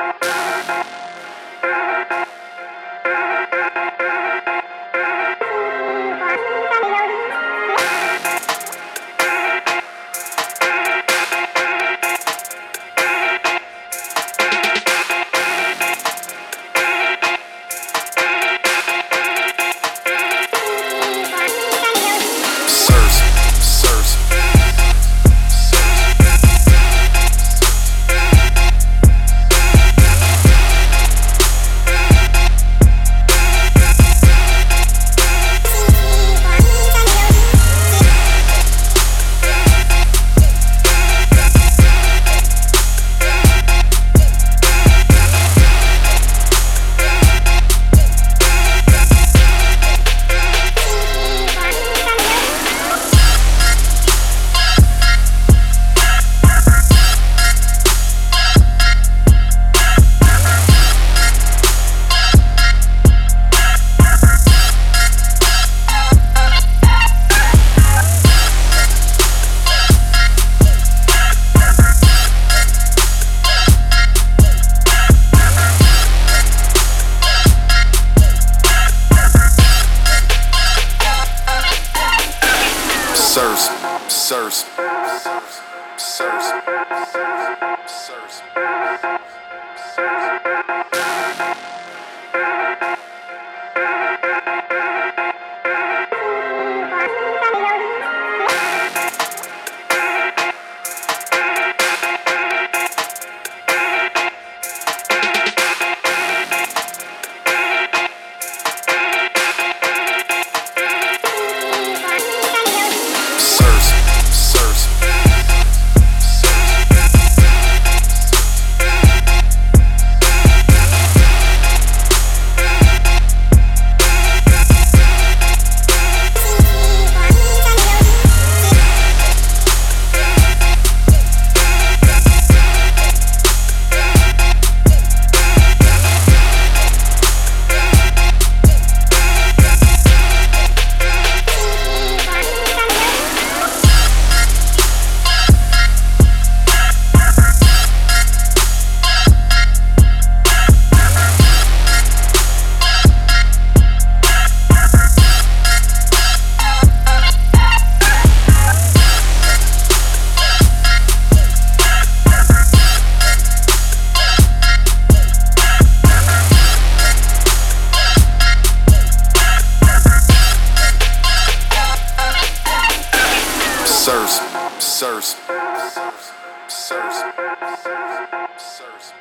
thank you Sirs, sirs, sirs, sirs, sirs, sirs.